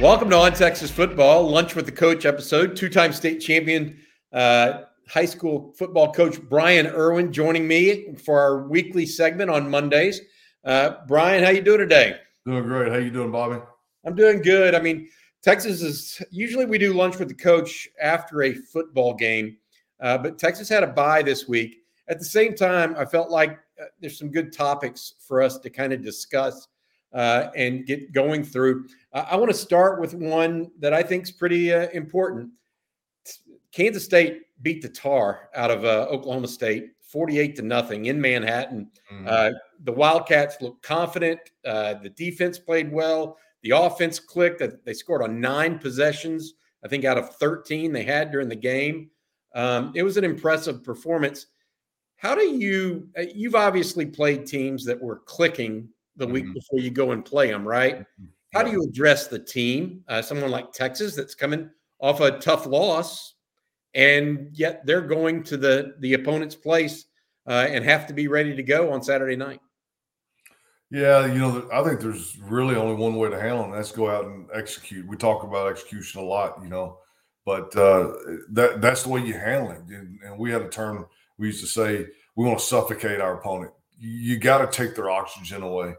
Welcome to On Texas Football, Lunch with the Coach episode. Two time state champion uh, high school football coach Brian Irwin joining me for our weekly segment on Mondays. Uh, Brian, how you doing today? Doing great. How you doing, Bobby? I'm doing good. I mean, Texas is usually we do lunch with the coach after a football game, uh, but Texas had a bye this week. At the same time, I felt like uh, there's some good topics for us to kind of discuss uh, and get going through. I want to start with one that I think is pretty uh, important. Kansas State beat the tar out of uh, Oklahoma State, 48 to nothing in Manhattan. Mm-hmm. Uh, the Wildcats looked confident. Uh, the defense played well. The offense clicked. They scored on nine possessions, I think, out of 13 they had during the game. Um, it was an impressive performance. How do you? You've obviously played teams that were clicking the week mm-hmm. before you go and play them, right? Mm-hmm. How do you address the team? Uh, someone like Texas that's coming off a tough loss, and yet they're going to the the opponent's place uh, and have to be ready to go on Saturday night. Yeah, you know, I think there's really only one way to handle it, and that's go out and execute. We talk about execution a lot, you know, but uh, that that's the way you handle it. And, and we had a term we used to say we want to suffocate our opponent. You, you got to take their oxygen away.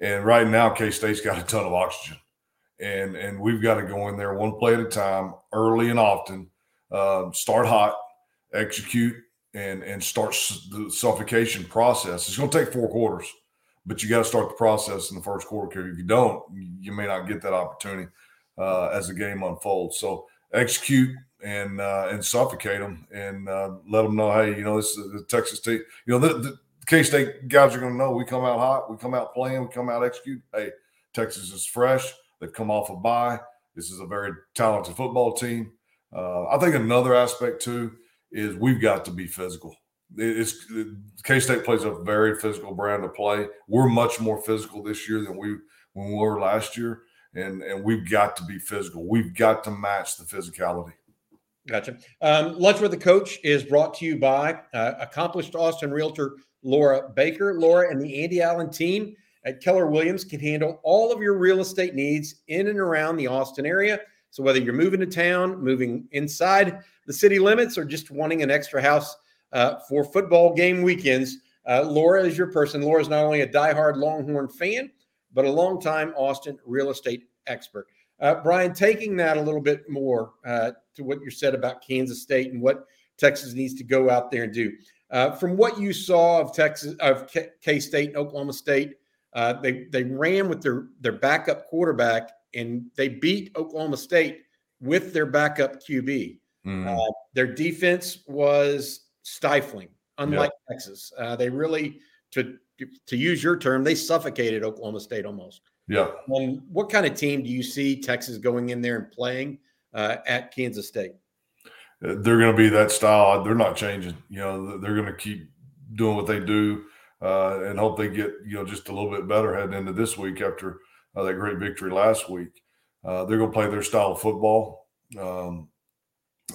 And right now, K State's got a ton of oxygen, and and we've got to go in there one play at a time, early and often. Um, start hot, execute, and and start the suffocation process. It's going to take four quarters, but you got to start the process in the first quarter. If you don't, you may not get that opportunity uh, as the game unfolds. So execute and uh, and suffocate them and uh, let them know, hey, you know, this is the Texas team. You know, the, the K State guys are going to know we come out hot, we come out playing, we come out execute. Hey, Texas is fresh. They've come off a bye. This is a very talented football team. Uh, I think another aspect too is we've got to be physical. It's K State plays a very physical brand of play. We're much more physical this year than we when we were last year, and and we've got to be physical. We've got to match the physicality. Gotcha. Um, Lunch with the Coach is brought to you by uh, accomplished Austin realtor Laura Baker. Laura and the Andy Allen team at Keller Williams can handle all of your real estate needs in and around the Austin area. So, whether you're moving to town, moving inside the city limits, or just wanting an extra house uh, for football game weekends, uh, Laura is your person. Laura is not only a diehard Longhorn fan, but a longtime Austin real estate expert. Uh, Brian, taking that a little bit more uh, to what you said about Kansas State and what Texas needs to go out there and do. Uh, from what you saw of Texas, of K State and Oklahoma State, uh, they they ran with their their backup quarterback and they beat Oklahoma State with their backup QB. Mm. Uh, their defense was stifling, unlike yep. Texas. Uh, they really, to to use your term, they suffocated Oklahoma State almost. Yeah. Um, what kind of team do you see Texas going in there and playing uh, at Kansas State? they're going to be that style. They're not changing. You know, they're going to keep doing what they do uh, and hope they get you know just a little bit better heading into this week after uh, that great victory last week. Uh, they're going to play their style of football. Um,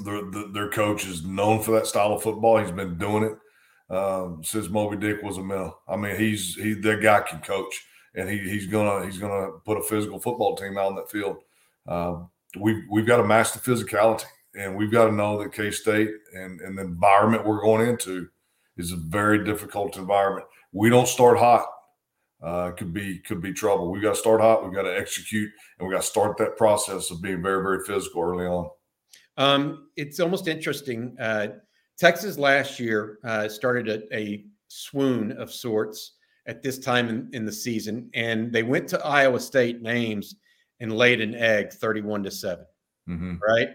their, their coach is known for that style of football. He's been doing it um, since Moby Dick was a mill. I mean, he's he that guy can coach, and he, he's gonna he's gonna put a physical football team out on that field. Uh, we've we've got to match the physicality and we've got to know that K State and, and the environment we're going into is a very difficult environment. We don't start hot. Uh, could be could be trouble. We've got to start hot. We've got to execute, and we got to start that process of being very very physical early on. Um, it's almost interesting. Uh, Texas last year uh, started a, a, swoon of sorts at this time in, in, the season, and they went to Iowa State names and laid an egg, thirty-one to 7 mm-hmm. Right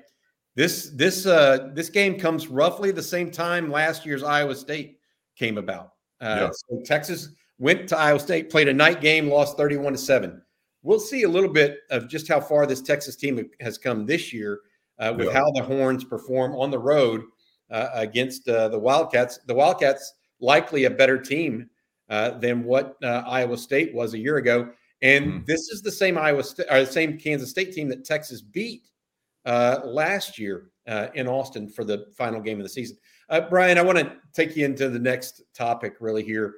this this uh, this game comes roughly the same time last year's Iowa State came about. Uh, yeah. so Texas went to Iowa State, played a night game, lost 31 to 7. We'll see a little bit of just how far this Texas team has come this year uh, with yeah. how the Horns perform on the road uh, against uh, the Wildcats. The Wildcats likely a better team uh, than what uh, Iowa State was a year ago. And mm. this is the same Iowa State, or the same Kansas State team that Texas beat uh, last year uh, in Austin for the final game of the season. Uh, Brian, I want to take you into the next topic really here.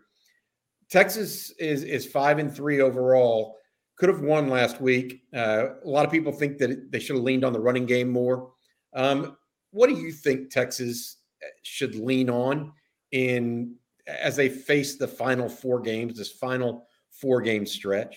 Texas is is five and three overall. could have won last week. Uh, a lot of people think that they should have leaned on the running game more. Um, what do you think Texas uh, should lean on in as they face the final four games, this final four game stretch?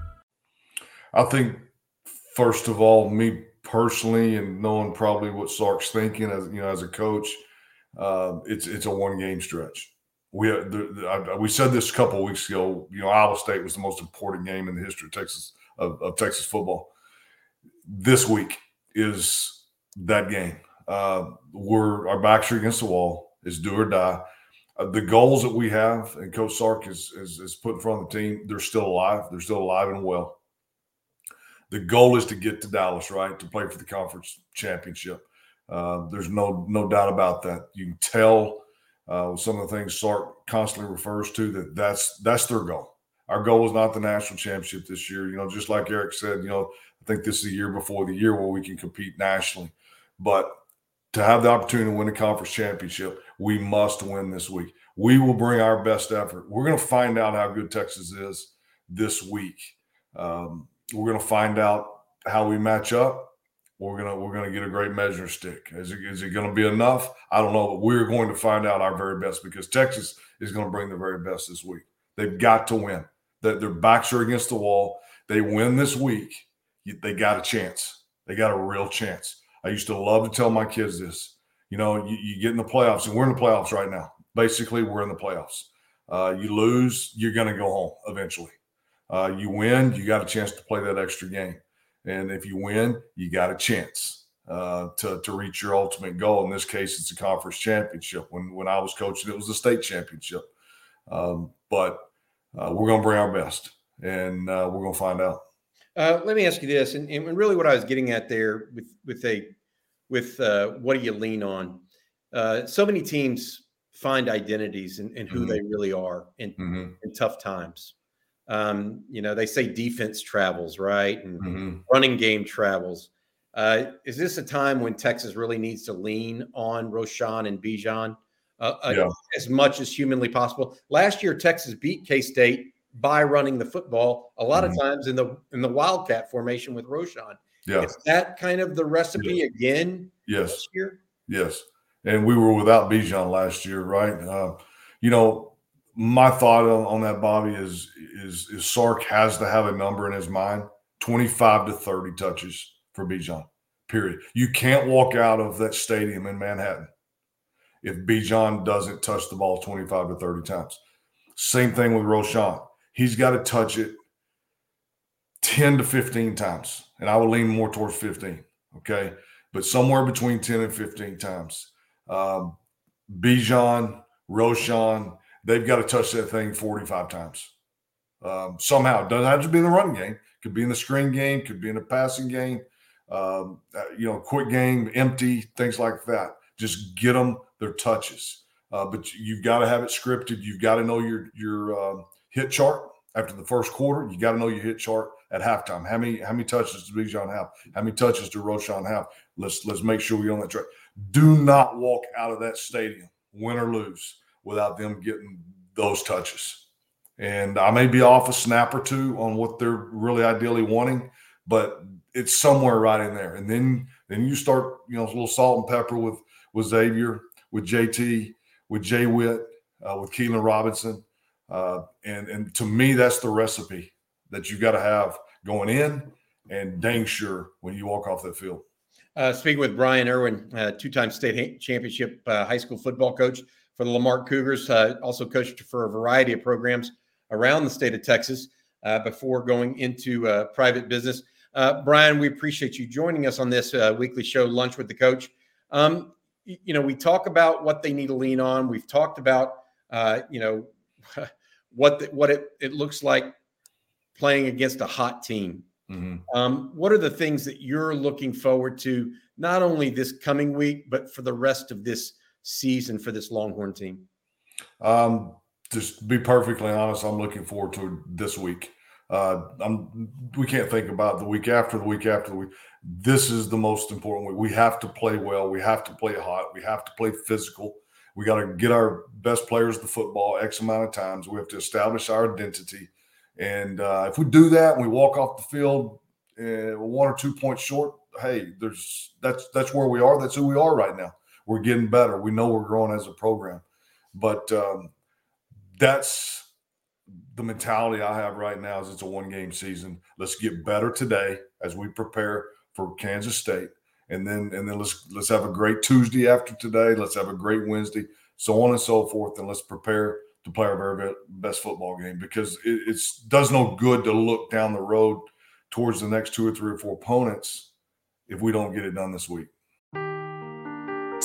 I think first of all, me personally, and knowing probably what Sark's thinking as you know as a coach, uh, it's it's a one game stretch. We the, the, I, we said this a couple weeks ago. You know, Iowa State was the most important game in the history of Texas of, of Texas football. This week is that game. Uh, we're our backs are against the wall. It's do or die. Uh, the goals that we have, and Coach Sark is, is, is put in front of the team. They're still alive. They're still alive and well the goal is to get to Dallas, right, to play for the conference championship. Uh, there's no no doubt about that. You can tell uh, some of the things Sark constantly refers to that that's that's their goal. Our goal is not the national championship this year. You know, just like Eric said, you know, I think this is the year before the year where we can compete nationally. But to have the opportunity to win a conference championship, we must win this week. We will bring our best effort. We're going to find out how good Texas is this week. Um, we're going to find out how we match up. We're gonna we're gonna get a great measuring stick. Is it, is it going to be enough? I don't know, but we're going to find out our very best because Texas is going to bring the very best this week. They've got to win. That their backs are against the wall. They win this week. They got a chance. They got a real chance. I used to love to tell my kids this. You know, you, you get in the playoffs, and we're in the playoffs right now. Basically, we're in the playoffs. Uh, you lose, you're going to go home eventually. Uh, you win, you got a chance to play that extra game. And if you win, you got a chance uh, to, to reach your ultimate goal. In this case, it's a conference championship. When, when I was coaching, it was a state championship. Um, but uh, we're going to bring our best and uh, we're going to find out. Uh, let me ask you this, and, and, really, what I was getting at there with with a with uh, what do you lean on? so many teams find identities in who mm-hmm. they really are in, mm-hmm. in tough times. Um, you know, they say defense travels, right? And mm-hmm. running game travels. Uh, is this a time when Texas really needs to lean on Roschon and Bijan uh, uh yeah. as much as humanly possible? Last year, Texas beat K State by running the football a lot mm-hmm. of times in the in the Wildcat formation with Roschon. Yeah, is that kind of the recipe again? Yes. Yes, and we were without Bijan last year, right? Uh, you know, my thought on, on, that, Bobby, is, is is Sark has to have a number in his mind: twenty-five to thirty touches for Bijan. Period. You can't walk out of that stadium in Manhattan if Bijan doesn't touch the ball twenty-five to thirty times. Same thing with Roschon. He's got to touch it ten to fifteen times, and I would lean more towards fifteen. Okay, but somewhere between ten and fifteen times. Um, Bijan, Roschon they've got to touch that thing 45 times. Um, somehow, it doesn't have to be in the run game. Could be in the screen game. Could be in the passing game. Um, uh, you know, quick game, empty things like that. Just get them their touches. Uh, but you've got to have it scripted. You've got to know your your um, hit chart after the first quarter. You got to know your hit chart at halftime. How many how many touches does Bijan have? How many touches do Roschon have? Let's let's make sure we're on that track. Do not walk out of that stadium, win or lose, without them getting those touches. And I may be off a snap or two on what they're really ideally wanting, but it's somewhere right in there. And then then you start, you know, a little salt and pepper with with Xavier, with JT, with Jay Witt, uh, with Keilan Robinson. Uh, and and to me, that's the recipe that you've got to have going in and dang sure when you walk off that field. Uh, speaking with Brian Irwin, uh, two-time state championship uh, high school football coach for the La Marque Cougars. Uh, also coached for a variety of programs around the state of Texas uh, before going into uh, private business. Uh, Brian, we appreciate you joining us on this uh, weekly show, Lunch with the Coach. Um, you know, we talk about what they need to lean on. We've talked about, uh, you know, what the, what it, it looks like playing against a hot team. Mhm. Um, what are the things that you're looking forward to, not only this coming week, but for the rest of this season for this Longhorn team? Um, just be perfectly honest, I'm looking forward to this week. Uh, I'm. We can't think about the week after the week after the week. This is the most important week. We have to play well. We have to play hot. We have to play physical. We got to get our best players the football X amount of times. We have to establish our identity. And uh, if we do that and we walk off the field uh, one or two points short, hey, there's that's that's where we are. That's who we are right now. We're getting better. We know we're growing as a program, but um, that's the mentality I have right now. Is it's a one game season. Let's get better today as we prepare for Kansas State, and then and then let's let's have a great Tuesday after today. Let's have a great Wednesday, so on and so forth, and let's prepare to play our very best football game because it does no good to look down the road towards the next two or three or four opponents if we don't get it done this week.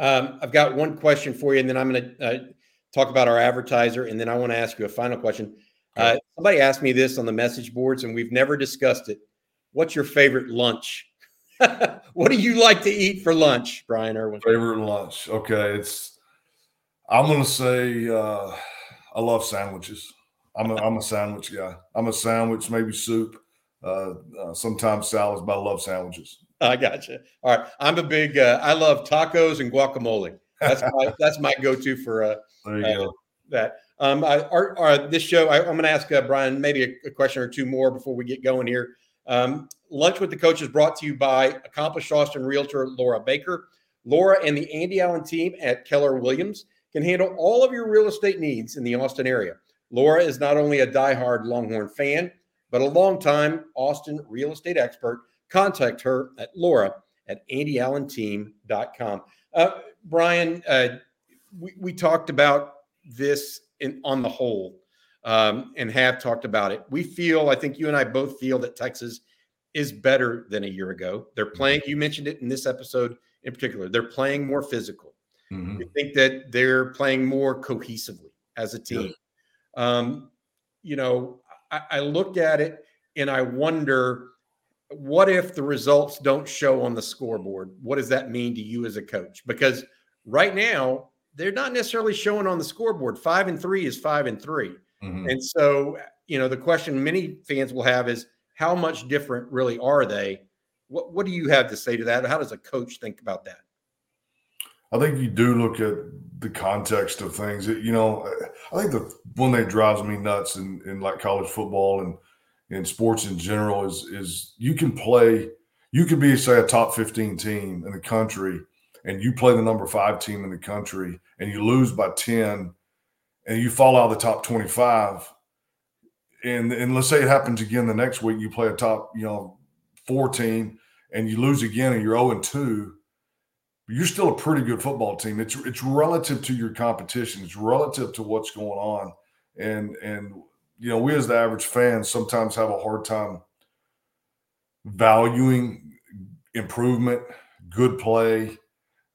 Um, I've got one question for you, and then I'm going to uh, talk about our advertiser, and then I want to ask you a final question. Uh, somebody asked me this on the message boards, and we've never discussed it. What's your favorite lunch? what do you like to eat for lunch, Brian Irwin? Favorite lunch? Okay, it's. I'm gonna say uh, I love sandwiches. I'm a, I'm a sandwich guy. I'm a sandwich, maybe soup, uh, uh, sometimes salads, but I love sandwiches. I got gotcha. All right, I'm a big. Uh, I love tacos and guacamole. That's my that's my go-to for uh, uh, that. Um, I, our, our, this show, I, I'm going to ask uh, Brian maybe a, a question or two more before we get going here. Um, Lunch with the Coach is brought to you by accomplished Austin realtor Laura Baker. Laura and the Andy Allen team at Keller Williams can handle all of your real estate needs in the Austin area. Laura is not only a diehard Longhorn fan, but a longtime Austin real estate expert. Contact her at Laura at AndyAllenTeam.com. Uh, Brian, uh, we, we talked about this in, on the whole um, and have talked about it. We feel, I think you and I both feel that Texas is better than a year ago. They're playing, you mentioned it in this episode in particular, they're playing more physical. Mhm. We think that they're playing more cohesively as a team. Um, you know, I, I look at it and I wonder what if the results don't show on the scoreboard? What does that mean to you as a coach? Because right now, they're not necessarily showing on the scoreboard. Five and three is five and three. Mhm. And so, you know, the question many fans will have is how much different really are they? What what do you have to say to that? How does a coach think about that? I think you do look at the context of things. It- You know, I think the one that drives me nuts in, in like college football and in sports in general is is you can play, you could be say a top fifteen team in the country, and you play the number five team in the country, and you lose by ten, and you fall out of the top twenty five. And and let's say it happens again the next week, you play a top you know four team, and you lose again, and you're zero and two you're still a pretty good football team. It's it's relative to your competition. It's relative to what's going on, and and you know we as the average fan sometimes have a hard time valuing improvement, good play.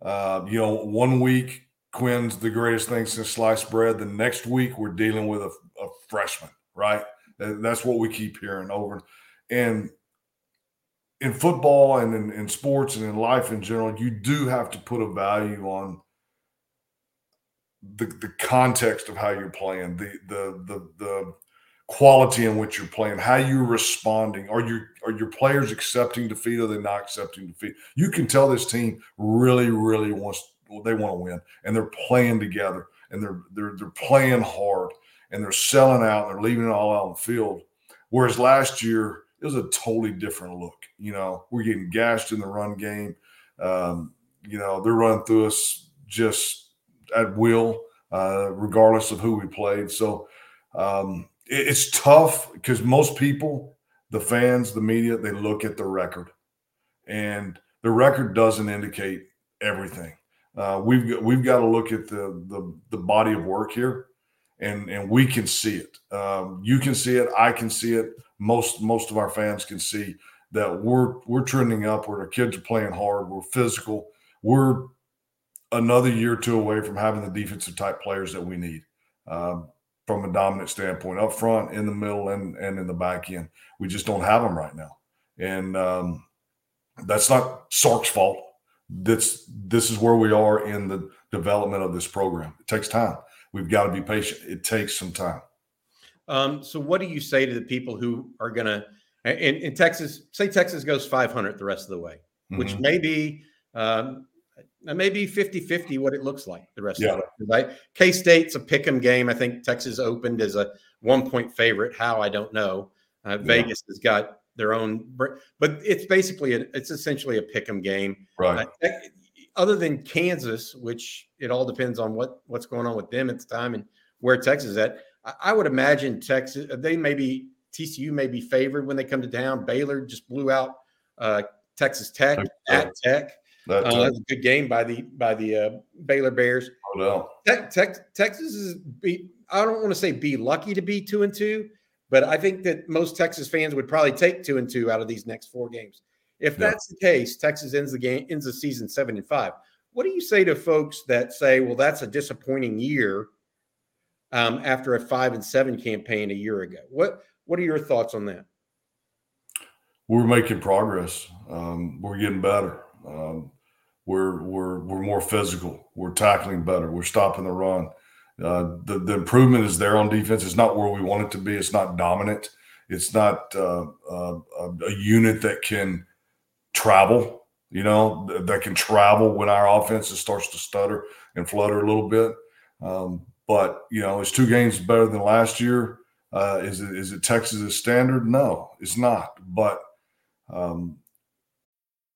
Uh, you know, one week Quinn's the greatest thing since sliced bread. The next week we're dealing with a, a freshman, right? That's what we keep hearing over. And in football and in, in sports and in life in general, you do have to put a value on the the context of how you're playing, the the the the quality in which you're playing, how you're responding. Are your are your players accepting defeat? Or are they not accepting defeat? You can tell this team really, really wants they want to win, and they're playing together, and they're they're they're playing hard, and they're selling out, and they're leaving it all out on the field. Whereas last year it was a totally different look. You know, we're getting gashed in the run game. Um, you know, they're running through us just at will, uh, regardless of who we played. So um, it's tough because most people the fans, the media, they look at the record, and the record doesn't indicate everything. Uh, we've got, we've got to look at the, the the body of work here, and and we can see it. Um, you can see it. I can see it. Most most of our fans can see that we're we're trending upward. Our kids are playing hard. We're physical. We're another year or two away from having the defensive type players that we need um, from a dominant standpoint, up front, in the middle, and and in the back end. We just don't have them right now, and um, that's not Sark's fault. This this is where we are in the development of this program. It takes time. We've got to be patient. It takes some time. Um, so, what do you say to the people who are going to in, in, Texas? Say Texas goes 500 the rest of the way, mm-hmm. which may be um, maybe 50-50 what it looks like the rest yeah. of the way. Right? K State's a pick'em game. I think Texas opened as a one point favorite. How I don't know. Uh, yeah. Vegas has got their own, but it's basically a, it's essentially a pick'em game. Right. Uh, other than Kansas, which it all depends on what what's going on with them at the time and where Texas is at. I, I would imagine Texas they may be TCU may be favored when they come to town. Baylor just blew out uh, Texas Tech at Tech. That, uh, that's a good game by the by the uh, Baylor Bears. Oh no, Te- Te- Texas is be. I don't want to say be lucky to be two and two, but I think that most Texas fans would probably take two and two out of these next four games. If that's the case, Texas ends the game ends the season seven and five. What do you say to folks that say, "Well, that's a disappointing year um, after a five and seven campaign a year ago"? What What are your thoughts on that? We're making progress. Um, we're getting better. Um, we're we're we're more physical. We're tackling better. We're stopping the run. Uh, the the improvement is there on defense. It's not where we want it to be. It's not dominant. It's not uh, uh, a unit that can travel. You know that can travel when our offense starts to stutter and flutter a little bit. Um, but you know, it's two games better than last year. Uh, is it is it Texas' standard? No, it's not. But um,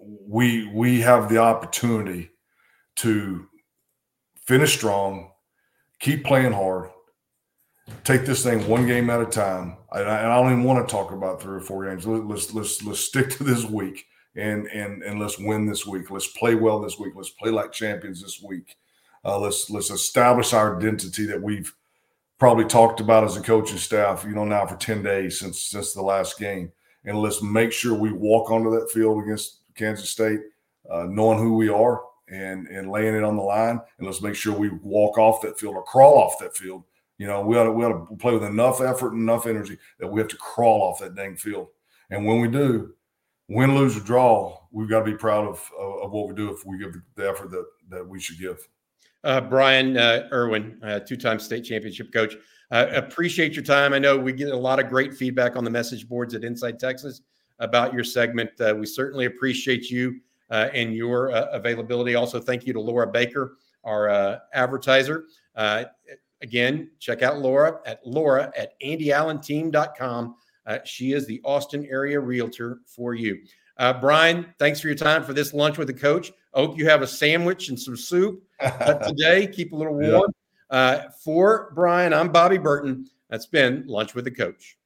we we have the opportunity to finish strong, keep playing hard, take this thing one game at a time. And I, I don't even want to talk about three or four games. Let's let's let's stick to this week and and and let's win this week. Let's play well this week. Let's play like champions this week. Uh, let's let's establish our identity that we've probably talked about as a coaching staff. You know now for ten days since since the last game, and let's make sure we walk onto that field against Kansas State, uh, knowing who we are and and laying it on the line. And let's make sure we walk off that field or crawl off that field. You know, we ought to, we ought to play with enough effort and enough energy that we have to crawl off that dang field. And when we do, win, lose, or draw, we've got to be proud of, of, of what we do if we give the effort that, that we should give. Uh, Brian uh, Irwin, uh, two-time state championship coach. Uh, appreciate your time. I know we get a lot of great feedback on the message boards at Inside Texas about your segment. Uh, we certainly appreciate you uh, and your uh, availability. Also, thank you to Laura Baker, our uh, advertiser. Uh, again, check out Laura at Laura at AndyAllenTeam.com. Uh, she is the Austin area realtor for you. Brian, thanks for your time for this lunch with the coach. I hope you have a sandwich and some soup today. Keep a little warm. Yeah. for Brian, I'm Bobby Burton. That's been Lunch with the Coach.